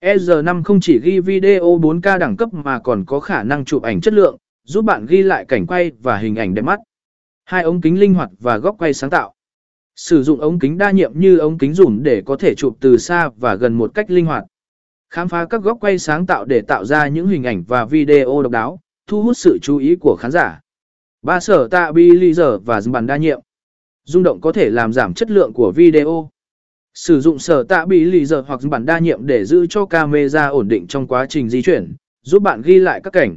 EZ5 không chỉ ghi video 4K đẳng cấp mà còn có khả năng chụp ảnh chất lượng, giúp bạn ghi lại cảnh quay và hình ảnh đẹp mắt. Hai ống kính linh hoạt và góc quay sáng tạo. Sử dụng ống kính đa nhiệm như ống kính rủm để có thể chụp từ xa và gần một cách linh hoạt. Khám phá các góc quay sáng tạo để tạo ra những hình ảnh và video độc đáo, thu hút sự chú ý của khán giả. Ba sở tạ giờ và dừng bàn đa nhiệm. Dung động có thể làm giảm chất lượng của video. Sử dụng sở tạ giờ hoặc bản đa nhiệm để giữ cho camera ổn định trong quá trình di chuyển, giúp bạn ghi lại các cảnh,